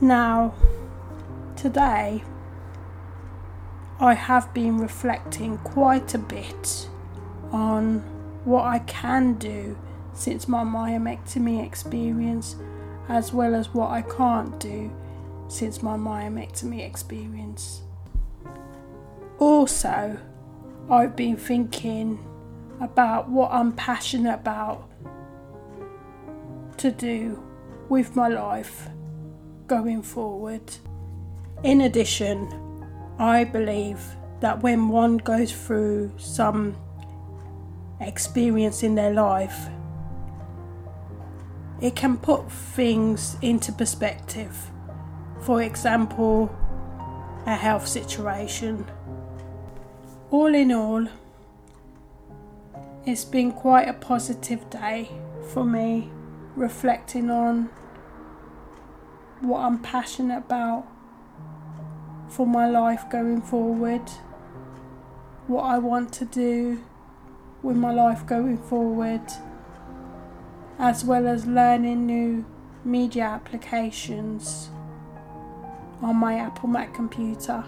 Now, today I have been reflecting quite a bit on what I can do since my myomectomy experience, as well as what I can't do since my myomectomy experience. Also, I've been thinking about what I'm passionate about to do with my life going forward. In addition, I believe that when one goes through some experience in their life, it can put things into perspective. For example, a health situation. All in all, it's been quite a positive day for me, reflecting on what I'm passionate about for my life going forward, what I want to do with my life going forward, as well as learning new media applications on my Apple Mac computer.